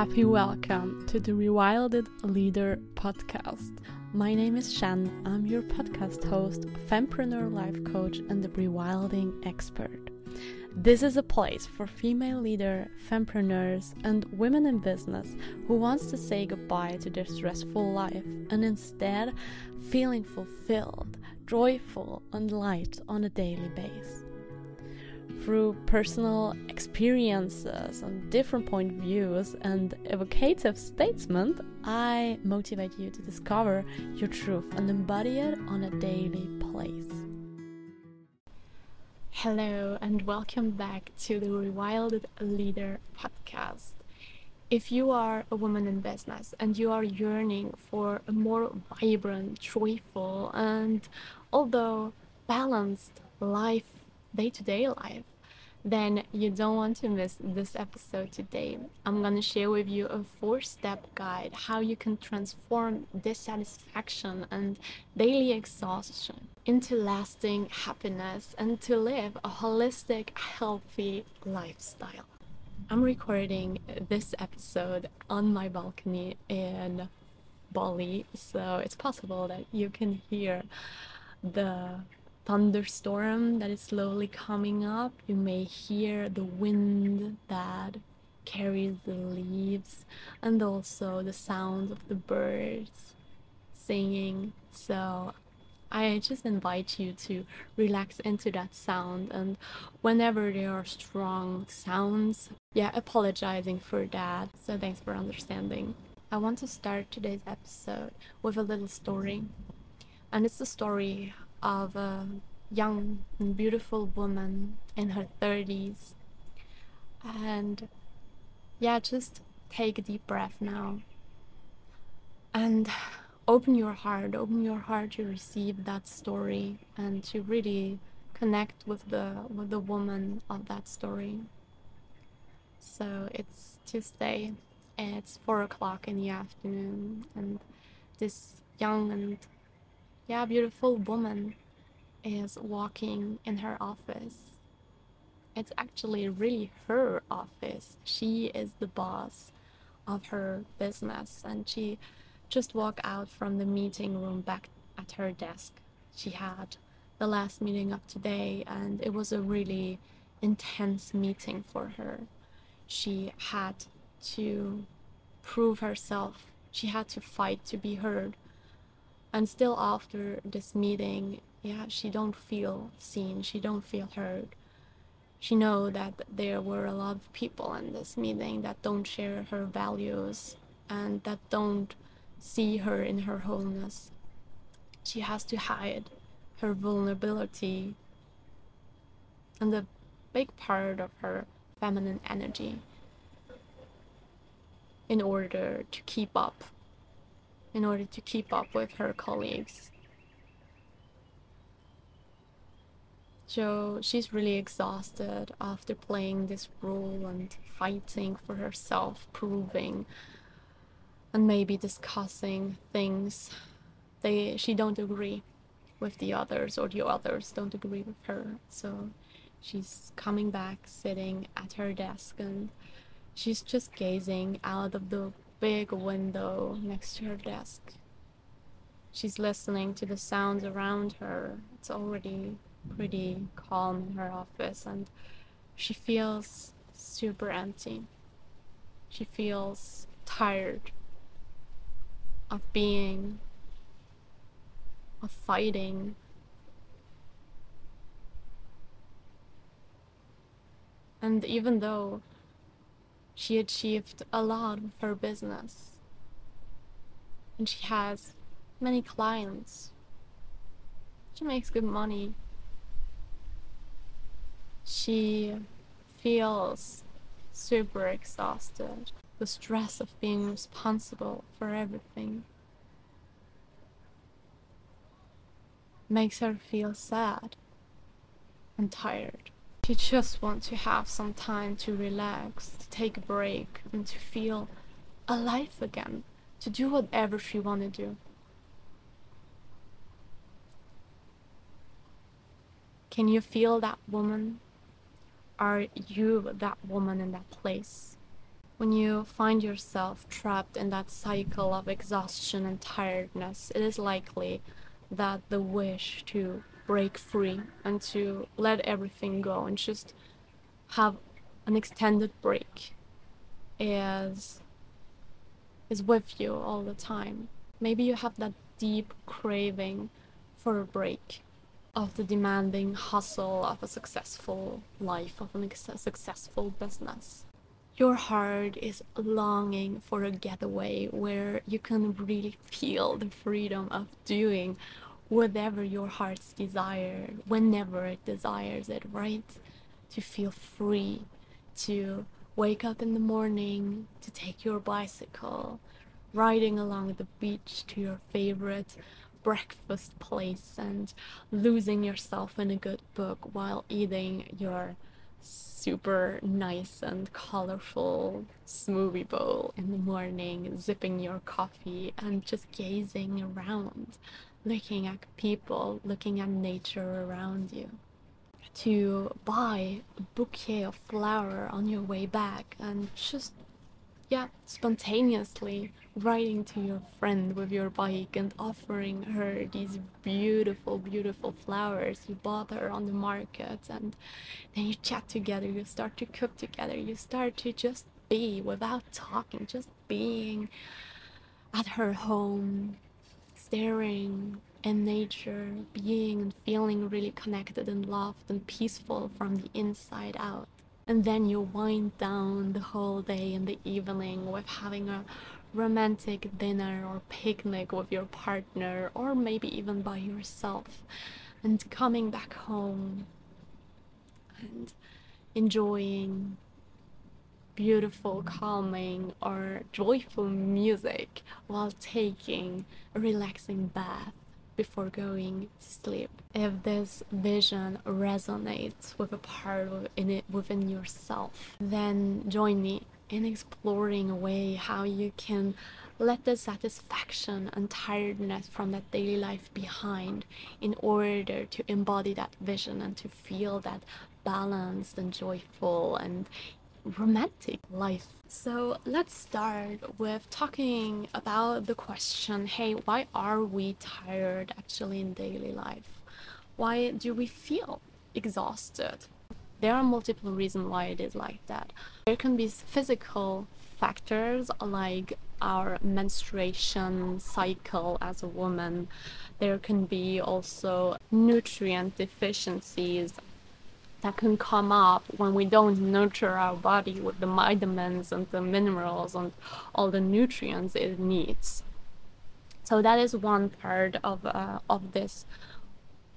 happy welcome to the Rewilded Leader podcast. My name is Shanne. I'm your podcast host, fempreneur life coach, and the rewilding expert. This is a place for female leader, fempreneurs, and women in business who wants to say goodbye to their stressful life and instead feeling fulfilled, joyful, and light on a daily basis through personal experiences and different point views and evocative statement, I motivate you to discover your truth and embody it on a daily place. Hello, and welcome back to the Rewilded Leader podcast. If you are a woman in business and you are yearning for a more vibrant, joyful, and although balanced life day to day life, then you don't want to miss this episode today. I'm gonna share with you a four step guide how you can transform dissatisfaction and daily exhaustion into lasting happiness and to live a holistic, healthy lifestyle. I'm recording this episode on my balcony in Bali, so it's possible that you can hear the thunderstorm that is slowly coming up. You may hear the wind that carries the leaves and also the sounds of the birds singing. So I just invite you to relax into that sound and whenever there are strong sounds, yeah, apologizing for that. So thanks for understanding. I want to start today's episode with a little story. And it's the story of a young and beautiful woman in her 30s. And yeah, just take a deep breath now. And open your heart, open your heart to receive that story and to really connect with the with the woman of that story. So it's Tuesday, it's four o'clock in the afternoon, and this young and yeah, beautiful woman is walking in her office. It's actually really her office. She is the boss of her business and she just walked out from the meeting room back at her desk. She had the last meeting of today and it was a really intense meeting for her. She had to prove herself. She had to fight to be heard. And still after this meeting, yeah she don't feel seen. She don't feel heard. She know that there were a lot of people in this meeting that don't share her values and that don't see her in her wholeness. She has to hide her vulnerability and the big part of her feminine energy in order to keep up in order to keep up with her colleagues So she's really exhausted after playing this role and fighting for herself, proving and maybe discussing things they she don't agree with the others or the others don't agree with her. So she's coming back sitting at her desk and she's just gazing out of the big window next to her desk. She's listening to the sounds around her. It's already pretty calm in her office and she feels super empty. She feels tired of being, of fighting. And even though she achieved a lot with her business and she has many clients, she makes good money she feels super exhausted. The stress of being responsible for everything makes her feel sad and tired. She just wants to have some time to relax, to take a break, and to feel alive again, to do whatever she want to do. Can you feel that woman are you that woman in that place? When you find yourself trapped in that cycle of exhaustion and tiredness, it is likely that the wish to break free and to let everything go and just have an extended break is is with you all the time. Maybe you have that deep craving for a break of the demanding hustle of a successful life, of a successful business. Your heart is longing for a getaway where you can really feel the freedom of doing whatever your heart's desire, whenever it desires it, right? To feel free, to wake up in the morning, to take your bicycle, riding along the beach to your favorite breakfast place and losing yourself in a good book while eating your super nice and colorful smoothie bowl in the morning, zipping your coffee and just gazing around, looking at people, looking at nature around you. To buy a bouquet of flower on your way back and just yeah, spontaneously writing to your friend with your bike and offering her these beautiful, beautiful flowers you bought her on the market. And then you chat together, you start to cook together, you start to just be without talking, just being at her home, staring in nature, being and feeling really connected and loved and peaceful from the inside out. And then you wind down the whole day and the evening with having a romantic dinner or picnic with your partner or maybe even by yourself and coming back home and enjoying beautiful, calming, or joyful music while taking a relaxing bath before going to sleep. If this vision resonates with a part in it within yourself, then join me in exploring a way how you can let the satisfaction and tiredness from that daily life behind in order to embody that vision and to feel that balanced and joyful and romantic life. So let's start with talking about the question hey, why are we tired actually in daily life? Why do we feel exhausted? There are multiple reasons why it is like that. There can be physical factors like our menstruation cycle as a woman. There can be also nutrient deficiencies that can come up when we don't nurture our body with the vitamins and the minerals and all the nutrients it needs. So that is one part of uh, of this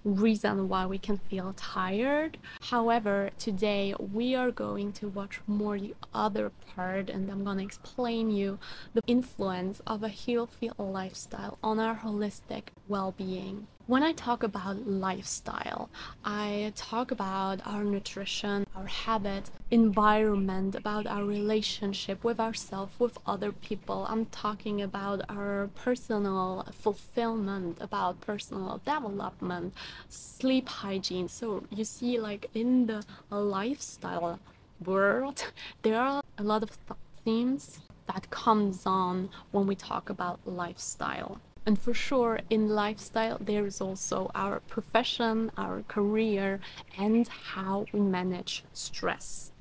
reason why we can feel tired. However, today we are going to watch more the other part and I'm going to explain you the influence of a healthy lifestyle on our holistic well-being. When I talk about lifestyle, I talk about our nutrition, our habits, environment, about our relationship with ourselves, with other people. I'm talking about our personal fulfillment, about personal development, sleep hygiene. So you see, like in the lifestyle world, there are a lot of th themes that comes on when we talk about lifestyle. And for sure, in lifestyle, there is also our profession, our career, and how we manage stress.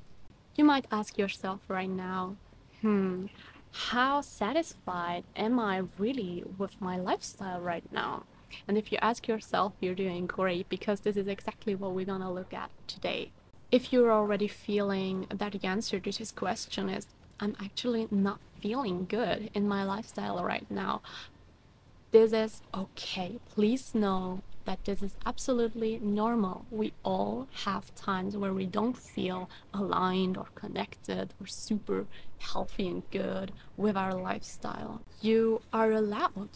You might ask yourself right now, hmm, how satisfied am I really with my lifestyle right now? And if you ask yourself, you're doing great because this is exactly what we're gonna look at today. If you're already feeling that the answer to this question is, I'm actually not feeling good in my lifestyle right now, this is okay. Please know that this is absolutely normal. We all have times where we don't feel aligned or connected or super healthy and good with our lifestyle. You are allowed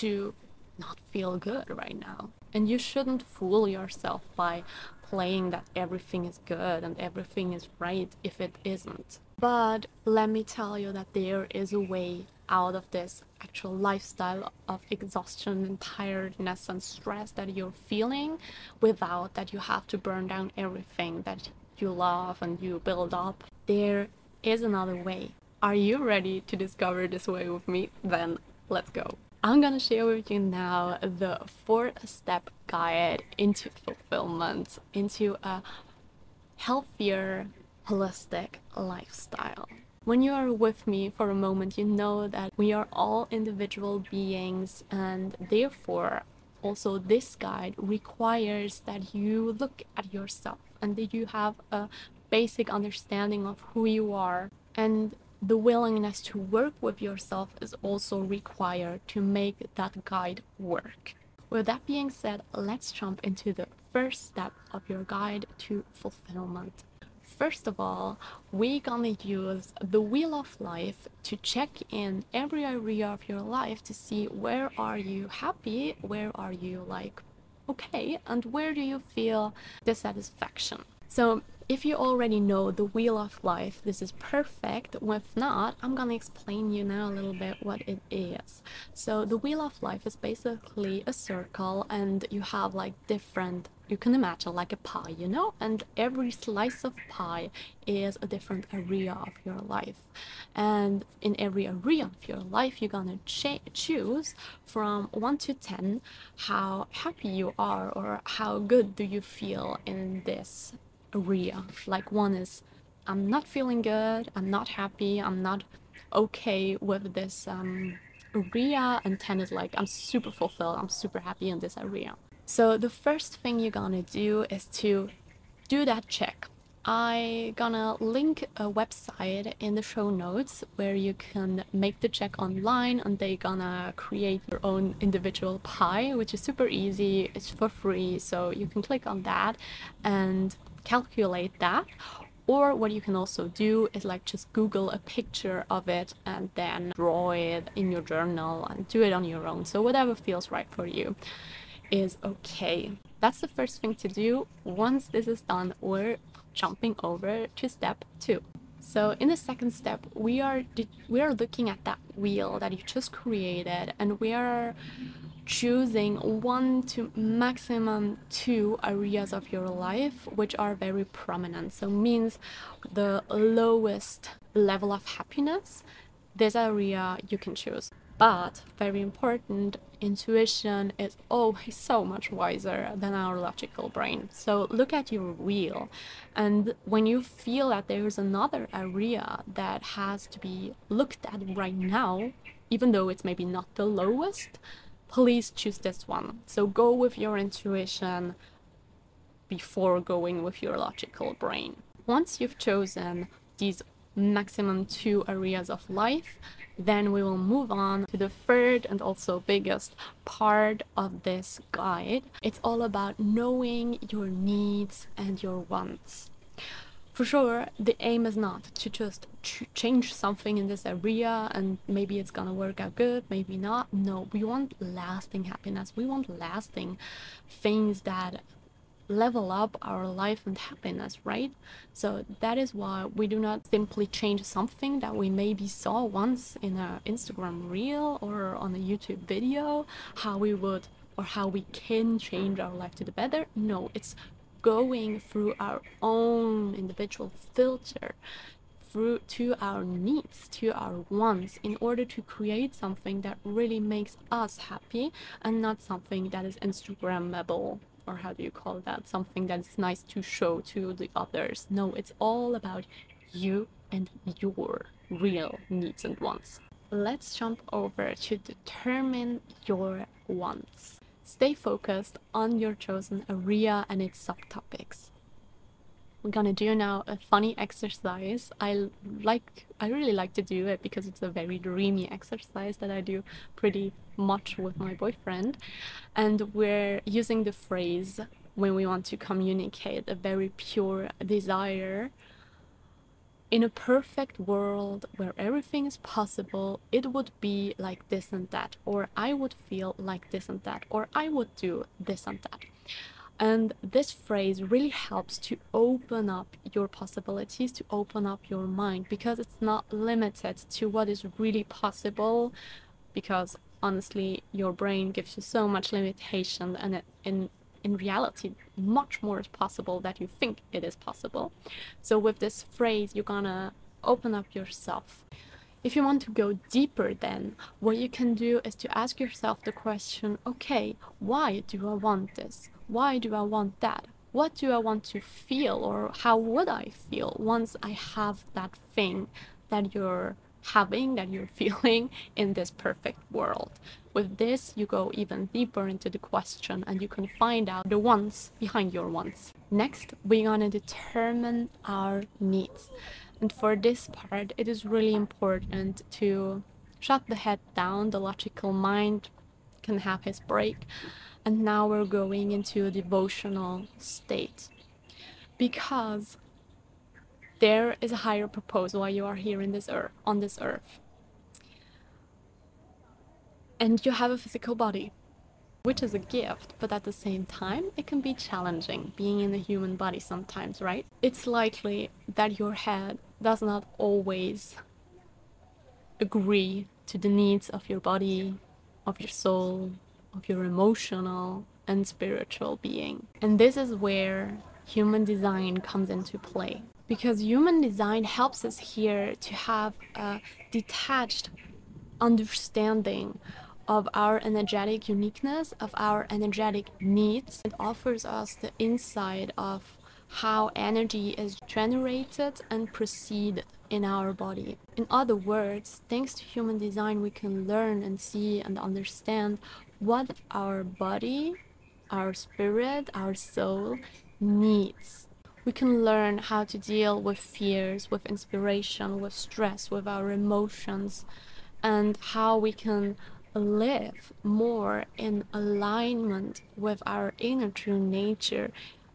to not feel good right now. And you shouldn't fool yourself by playing that everything is good and everything is right if it isn't. But let me tell you that there is a way out of this actual lifestyle of exhaustion and tiredness and stress that you're feeling without that you have to burn down everything that you love and you build up. There is another way. Are you ready to discover this way with me? Then let's go. I'm gonna share with you now the four step guide into fulfillment, into a healthier, holistic lifestyle. When you are with me for a moment, you know that we are all individual beings, and therefore, also this guide requires that you look at yourself and that you have a basic understanding of who you are and the willingness to work with yourself is also required to make that guide work. With that being said, let's jump into the first step of your guide to fulfillment. First of all, we're gonna use the wheel of life to check in every area of your life to see where are you happy, where are you like okay, and where do you feel dissatisfaction. So if you already know the wheel of life, this is perfect. If not, I'm gonna explain you now a little bit what it is. So the wheel of life is basically a circle and you have like different you can imagine like a pie, you know, and every slice of pie is a different area of your life. And in every area of your life, you're gonna choose from 1 to 10 how happy you are or how good do you feel in this area. Like one is, I'm not feeling good, I'm not happy, I'm not okay with this um, area, and 10 is like, I'm super fulfilled, I'm super happy in this area. So the first thing you're gonna do is to do that check. I gonna link a website in the show notes where you can make the check online and they gonna create your own individual pie which is super easy it's for free so you can click on that and calculate that or what you can also do is like just Google a picture of it and then draw it in your journal and do it on your own. So whatever feels right for you is okay. That's the first thing to do. Once this is done, we're jumping over to step two. So in the second step, we are we are looking at that wheel that you just created and we are choosing one to maximum two areas of your life which are very prominent. So means the lowest level of happiness, this area you can choose. But very important, intuition is always so much wiser than our logical brain. So look at your wheel, and when you feel that there is another area that has to be looked at right now, even though it's maybe not the lowest, please choose this one. So go with your intuition before going with your logical brain. Once you've chosen these maximum two areas of life, then we will move on to the third and also biggest part of this guide. It's all about knowing your needs and your wants. For sure, the aim is not to just ch change something in this area and maybe it's gonna work out good, maybe not. No, we want lasting happiness. We want lasting things that level up our life and happiness, right? So that is why we do not simply change something that we maybe saw once in an Instagram reel or on a YouTube video, how we would or how we can change our life to the better. No, it's going through our own individual filter through to our needs to our wants in order to create something that really makes us happy and not something that is instagrammable or how do you call that something that's nice to show to the others? No it's all about you and your real needs and wants. Let's jump over to determine your wants. Stay focused on your chosen area and its subtopics. We're gonna do now a funny exercise. I like, I really like to do it because it's a very dreamy exercise that I do pretty much with my boyfriend. And we're using the phrase when we want to communicate a very pure desire in a perfect world where everything is possible, it would be like this and that, or I would feel like this and that, or I would do this and that. And this phrase really helps to open up your possibilities, to open up your mind, because it's not limited to what is really possible. Because honestly, your brain gives you so much limitation, and it, in in reality much more is possible that you think it is possible so with this phrase you're gonna open up yourself. If you want to go deeper, then what you can do is to ask yourself the question okay, why do I want this? Why do I want that? What do I want to feel, or how would I feel once I have that thing that you're having, that you're feeling in this perfect world? With this, you go even deeper into the question and you can find out the wants behind your wants. Next, we're gonna determine our needs. And for this part, it is really important to shut the head down. The logical mind can have his break. And now we're going into a devotional state. Because there is a higher purpose why you are here in this earth on this earth. And you have a physical body, which is a gift, but at the same time, it can be challenging being in a human body sometimes, right? It's likely that your head does not always agree to the needs of your body, of your soul, of your emotional and spiritual being. And this is where human design comes into play. Because human design helps us here to have a detached understanding of our energetic uniqueness, of our energetic needs. It offers us the insight of how energy is generated and proceeded in our body. In other words, thanks to human design, we can learn and see and understand what our body, our spirit, our soul needs. We can learn how to deal with fears, with inspiration, with stress, with our emotions, and how we can live more in alignment with our inner true nature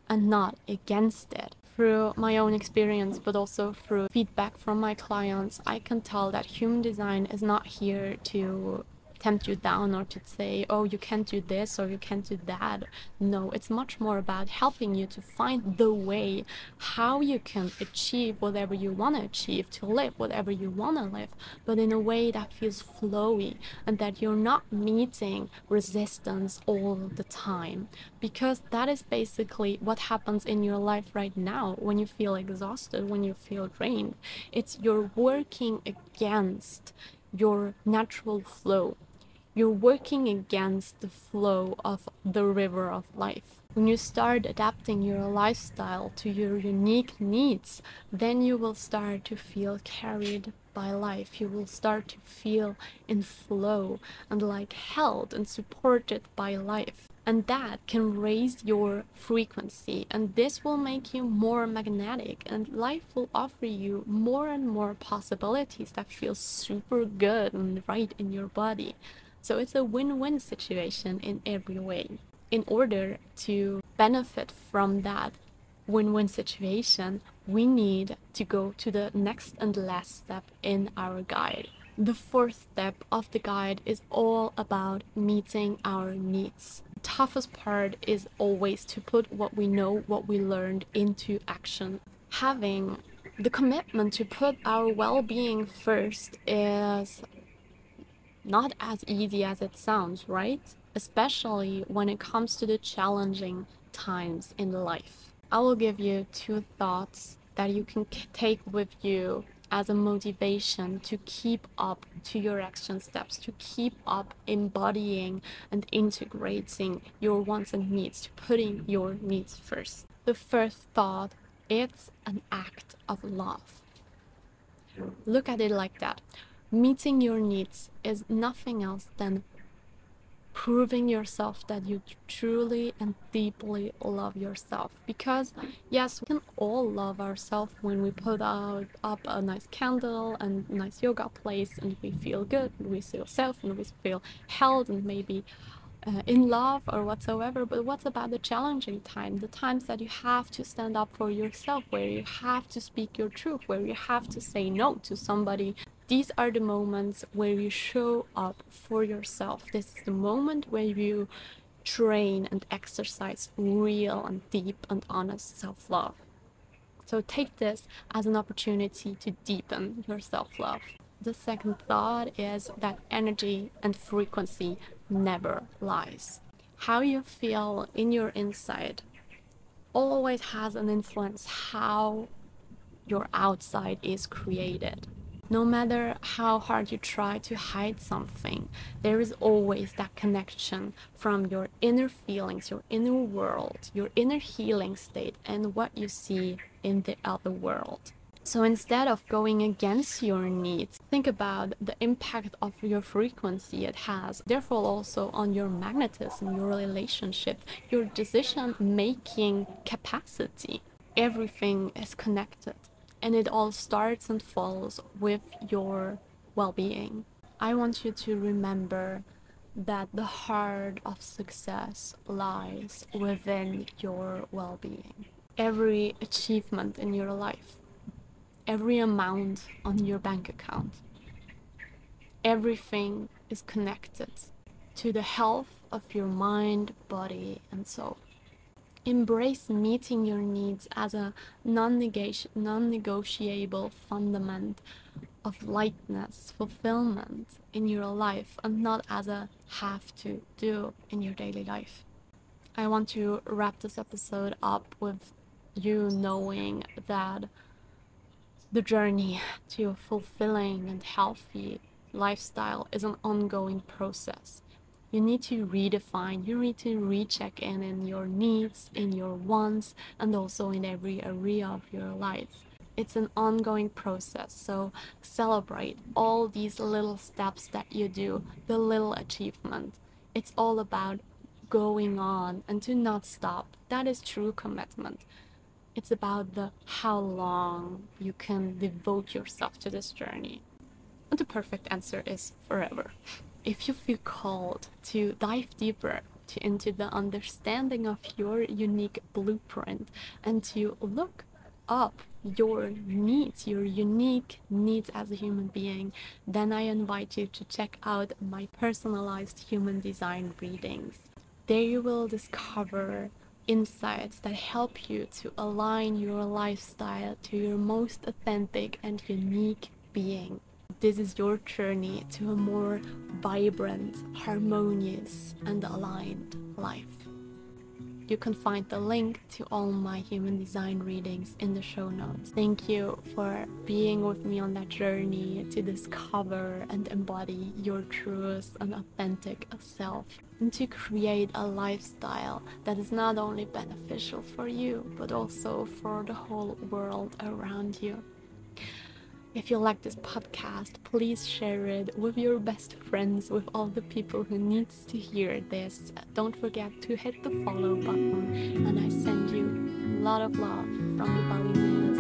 and not against it. Through my own experience, but also through feedback from my clients, I can tell that human design is not here to tempt you down or to say, oh, you can't do this or you can't do that. No, it's much more about helping you to find the way how you can achieve whatever you want to achieve, to live whatever you want to live, but in a way that feels flowy and that you're not meeting resistance all the time. Because that is basically what happens in your life right now when you feel exhausted, when you feel drained. It's you're working against your natural flow you're working against the flow of the river of life. When you start adapting your lifestyle to your unique needs, then you will start to feel carried by life. You will start to feel in flow and like held and supported by life. And that can raise your frequency, and this will make you more magnetic, and life will offer you more and more possibilities that feel super good and right in your body. So it's a win win situation in every way. In order to benefit from that win win situation, we need to go to the next and last step in our guide. The fourth step of the guide is all about meeting our needs. The toughest part is always to put what we know, what we learned into action. Having the commitment to put our well being first is not as easy as it sounds, right? Especially when it comes to the challenging times in life. I will give you two thoughts that you can take with you as a motivation to keep up to your action steps, to keep up embodying and integrating your wants and needs, to putting your needs first. The first thought it's an act of love. Look at it like that meeting your needs is nothing else than proving yourself that you truly and deeply love yourself. Because yes we can all love ourselves when we put out up a nice candle and nice yoga place and we feel good we feel safe and we feel held and maybe uh, in love or whatsoever. But what's about the challenging time? The times that you have to stand up for yourself where you have to speak your truth where you have to say no to somebody these are the moments where you show up for yourself this is the moment where you train and exercise real and deep and honest self-love so take this as an opportunity to deepen your self-love the second thought is that energy and frequency never lies. How you feel in your inside always has an influence how your outside is created. No matter how hard you try to hide something, there is always that connection from your inner feelings, your inner world, your inner healing state, and what you see in the other world. So instead of going against your needs, think about the impact of your frequency it has, therefore also on your magnetism, your relationship, your decision making capacity. Everything is connected and it all starts and falls with your well being. I want you to remember that the heart of success lies within your well being. Every achievement in your life, every amount on your bank account, everything is connected to the health of your mind, body, and soul. Embrace meeting your needs as a non negotiable fundament of lightness, fulfillment in your life, and not as a have to do in your daily life. I want to wrap this episode up with you knowing that the journey to a fulfilling and healthy lifestyle is an ongoing process you need to redefine, you need to recheck in in your needs, in your wants, and also in every area of your life. It's an ongoing process, so celebrate all these little steps that you do, the little achievement. It's all about going on and to not stop. That is true commitment. It's about the how long you can devote yourself to this journey. And the perfect answer is forever. if you feel called to dive deeper to, into the understanding of your unique blueprint and to look up your needs, your unique needs as a human being, then I invite you to check out my personalized human design readings. There you will discover insights that help you to align your lifestyle to your most authentic and unique being this is your journey to a more vibrant, harmonious, and aligned life. You can find the link to all my human design readings in the show notes. Thank you for being with me on that journey to discover and embody your truest and authentic self and to create a lifestyle that is not only beneficial for you but also for the whole world around you. If you like this podcast, please share it with your best friends, with all the people who needs to hear this. Don't forget to hit the follow button and I send you a lot of love from the Balinese